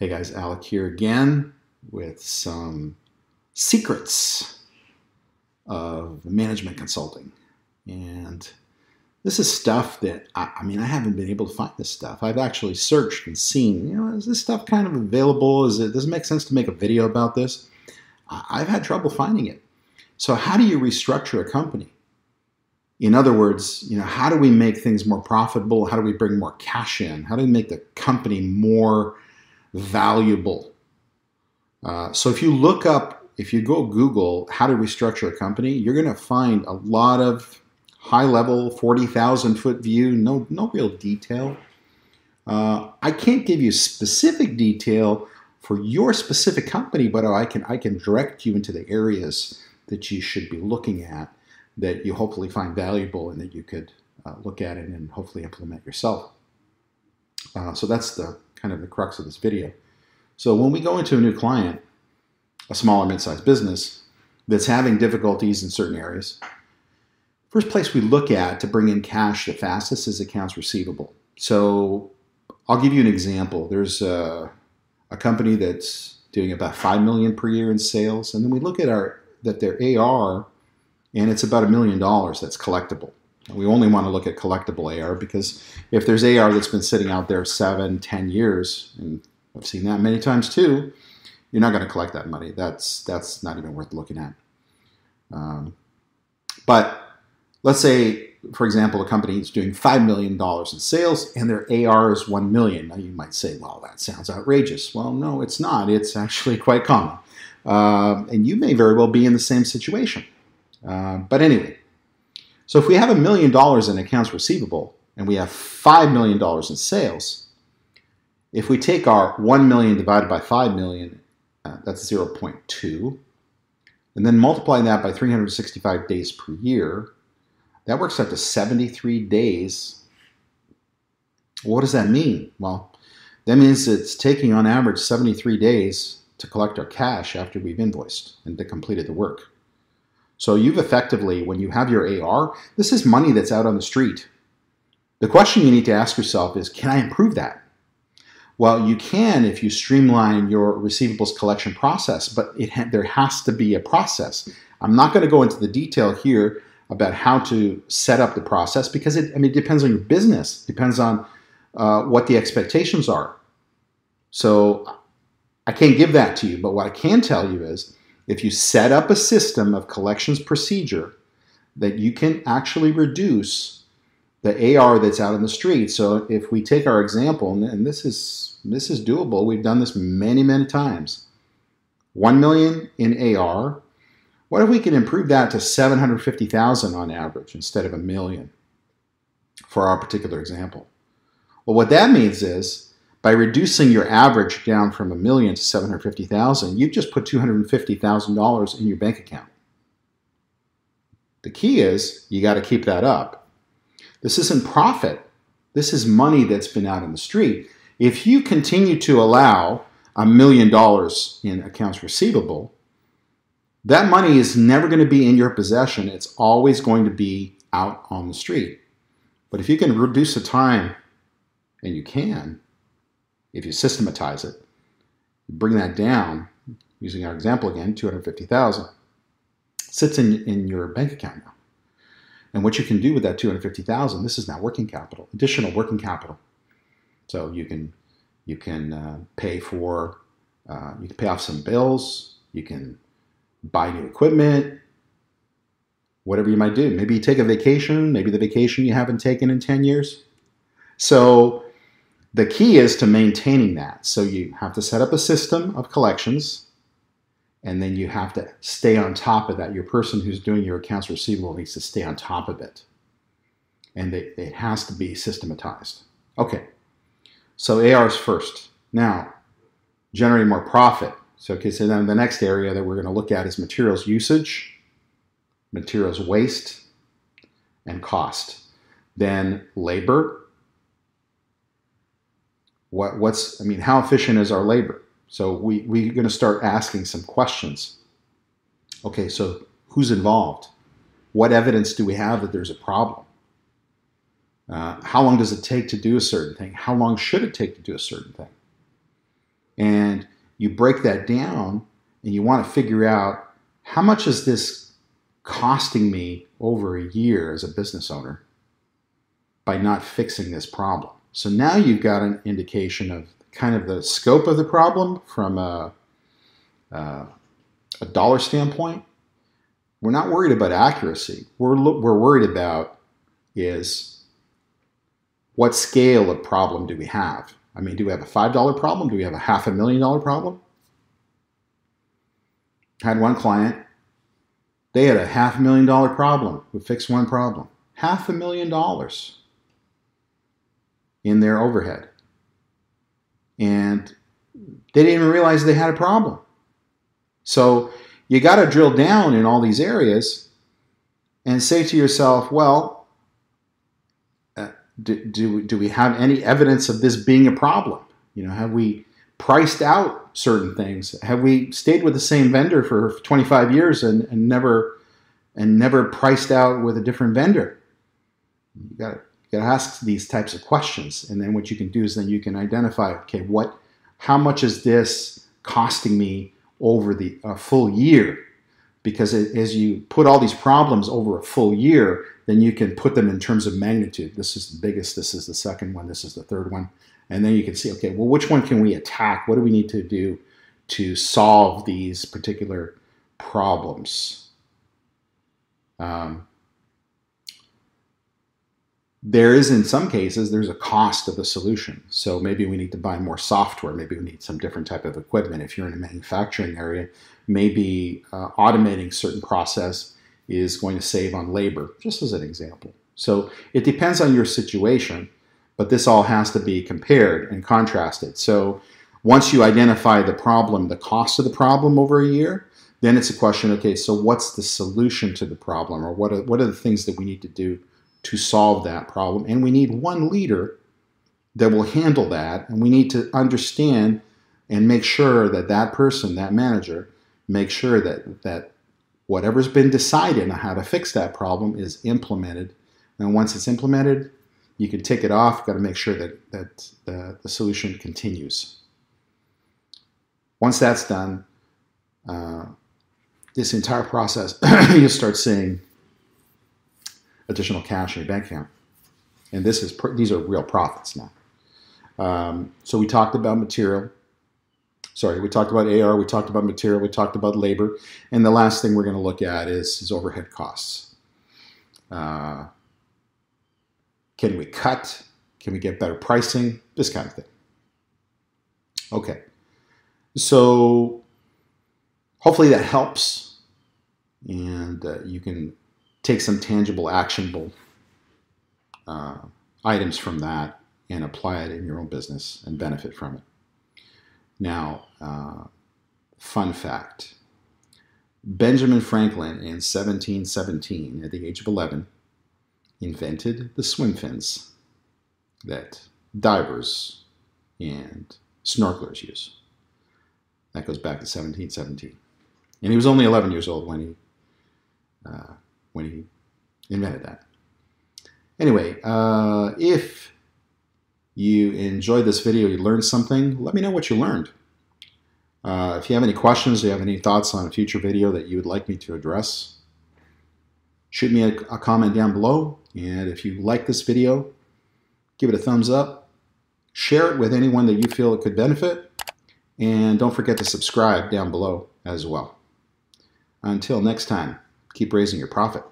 Hey guys, Alek here again with some secrets of management consulting. And this is stuff that, I, I, mean, I haven't been able to find this stuff. I've actually searched and seen, you know, is this stuff kind of available? Is it, does it make sense to make a video about this? I've had trouble finding it. So, how do you restructure a company? In other words, you know, how do we make things more profitable? How do we bring more cash in? How do we make the company more valuable? Uh, so if you look up, if you go Google how to restructure a company, you're going to find a lot of high level, 40,000 foot view, no, no real detail. Uh, I can't give you specific detail for your specific company, but I can, I can direct you into the areas that you should be looking at that you hopefully find valuable and that you could uh, look at it and hopefully implement yourself. Uh, so that's the kind of the crux of this video. So when we go into a new client, a small or mid-sized business that's having difficulties in certain areas, first place we look at to bring in cash the fastest is accounts receivable. So I'll give you an example. There's a, a company that's doing about five million per year in sales, and then we look at our that their AR and it's about a million dollars that's collectible. We only want to look at collectible AR because if there's AR that's been sitting out there seven, ten years, and I've seen that many times too, you're not going to collect that money. That's that's not even worth looking at. Um, but let's say, for example, a company is doing five million dollars in sales and their AR is one million. Now you might say, well, that sounds outrageous. Well, no, it's not. It's actually quite common, uh, and you may very well be in the same situation. Uh, but anyway, so if we have a million dollars in accounts receivable and we have $5 million in sales, if we take our 1 million divided by 5 million, uh, that's 0.2, and then multiply that by 365 days per year, that works out to 73 days. What does that mean? Well, that means it's taking on average 73 days to collect our cash after we've invoiced and completed the work. So you've effectively, when you have your AR, this is money that's out on the street. The question you need to ask yourself is, can I improve that? Well, you can if you streamline your receivables collection process, but ha- there has to be a process. I'm not going to go into the detail here about how to set up the process because it, I mean, it depends on your business, depends on uh, what the expectations are. So I can't give that to you, but what I can tell you is if you set up a system of collections procedure that you can actually reduce the AR that's out in the street. So if we take our example, and this is this is doable, we've done this many many times. One million in AR. What if we can improve that to 750,000 on average instead of a million for our particular example? Well, what that means is by reducing your average down from a million to 750,000, you've just put $250,000 in your bank account. The key is you got to keep that up. This isn't profit. This is money that's been out in the street. If you continue to allow a million dollars in accounts receivable, that money is never going to be in your possession. It's always going to be out on the street. But if you can reduce the time, and you can, if you systematize it, bring that down, using our example again, 250,000, sits in, in your bank account now. And what you can do with that 250,000, this is now working capital, additional working capital. So you can you can uh, pay for uh, you can pay off some bills, you can buy new equipment, whatever you might do. Maybe you take a vacation, maybe the vacation you haven't taken in 10 years. So the key is to maintaining that. So you have to set up a system of collections, and then you have to stay on top of that. Your person who's doing your accounts receivable needs to stay on top of it. And it, it has to be systematized. Okay, so AR's first. Now, generating more profit. So, okay, so then the next area that we're going to look at is materials usage, materials waste, and cost. Then labor, what, what's, I mean, how efficient is our labor? So we, we're going to start asking some questions. Okay, so who's involved? What evidence do we have that there's a problem? Uh, how long does it take to do a certain thing? How long should it take to do a certain thing? And you break that down and you want to figure out how much is this costing me over a year as a business owner by not fixing this problem. So now you've got an indication of kind of the scope of the problem from a, uh, a dollar standpoint. We're not worried about accuracy. We're, we're worried about is what scale of problem do we have? I mean, do we have a $5 problem? Do we have a half a million dollar problem? I had one client, they had a half a million dollar problem. We fixed one problem. Half a million dollars in their overhead. And they didn't even realize they had a problem. So you got to drill down in all these areas and say to yourself, well, uh, do, do, do we have any evidence of this being a problem? You know, have we priced out certain things? Have we stayed with the same vendor for 25 years and, and never and never priced out with a different vendor? You got to you got to ask these types of questions, and then what you can do is then you can identify, okay, what, how much is this costing me over the uh, full year? Because it, as you put all these problems over a full year, then you can put them in terms of magnitude. This is the biggest. This is the second one. This is the third one, and then you can see, okay, well, which one can we attack? What do we need to do to solve these particular problems? Um, there is in some cases there's a cost of the solution. So maybe we need to buy more software. Maybe we need some different type of equipment. If you're in a manufacturing area maybe uh, automating certain process is going to save on labor just as an example. So it depends on your situation but this all has to be compared and contrasted. So once you identify the problem the cost of the problem over a year then it's a question okay so what's the solution to the problem? Or what are, what are the things that we need to do to solve that problem. And we need one leader that will handle that. And we need to understand and make sure that that person, that manager, make sure that, that whatever's been decided on how to fix that problem is implemented. And once it's implemented, you can take it off. You've got to make sure that, that the, the solution continues. Once that's done, uh, this entire process, you start seeing additional cash in your bank account. And this is these are real profits now. Um, so we talked about material. Sorry, we talked about AR, we talked about material, we talked about labor, and the last thing we're going to look at is, is overhead costs. Uh, can we cut? Can we get better pricing? This kind of thing. Okay, so hopefully that helps, and uh, you can take some tangible, actionable uh, items from that and apply it in your own business and benefit from it. Now, uh, fun fact Benjamin Franklin in 1717, at the age of 11, invented the swim fins that divers and snorkelers use. That goes back to 1717. And he was only 11 years old when he uh, when he invented that. Anyway, uh, if you enjoyed this video, you learned something, let me know what you learned. Uh, if you have any questions, or you have any thoughts on a future video that you would like me to address, shoot me a, a comment down below. And if you like this video, give it a thumbs up, share it with anyone that you feel it could benefit, and don't forget to subscribe down below as well. Until next time keep raising your profit.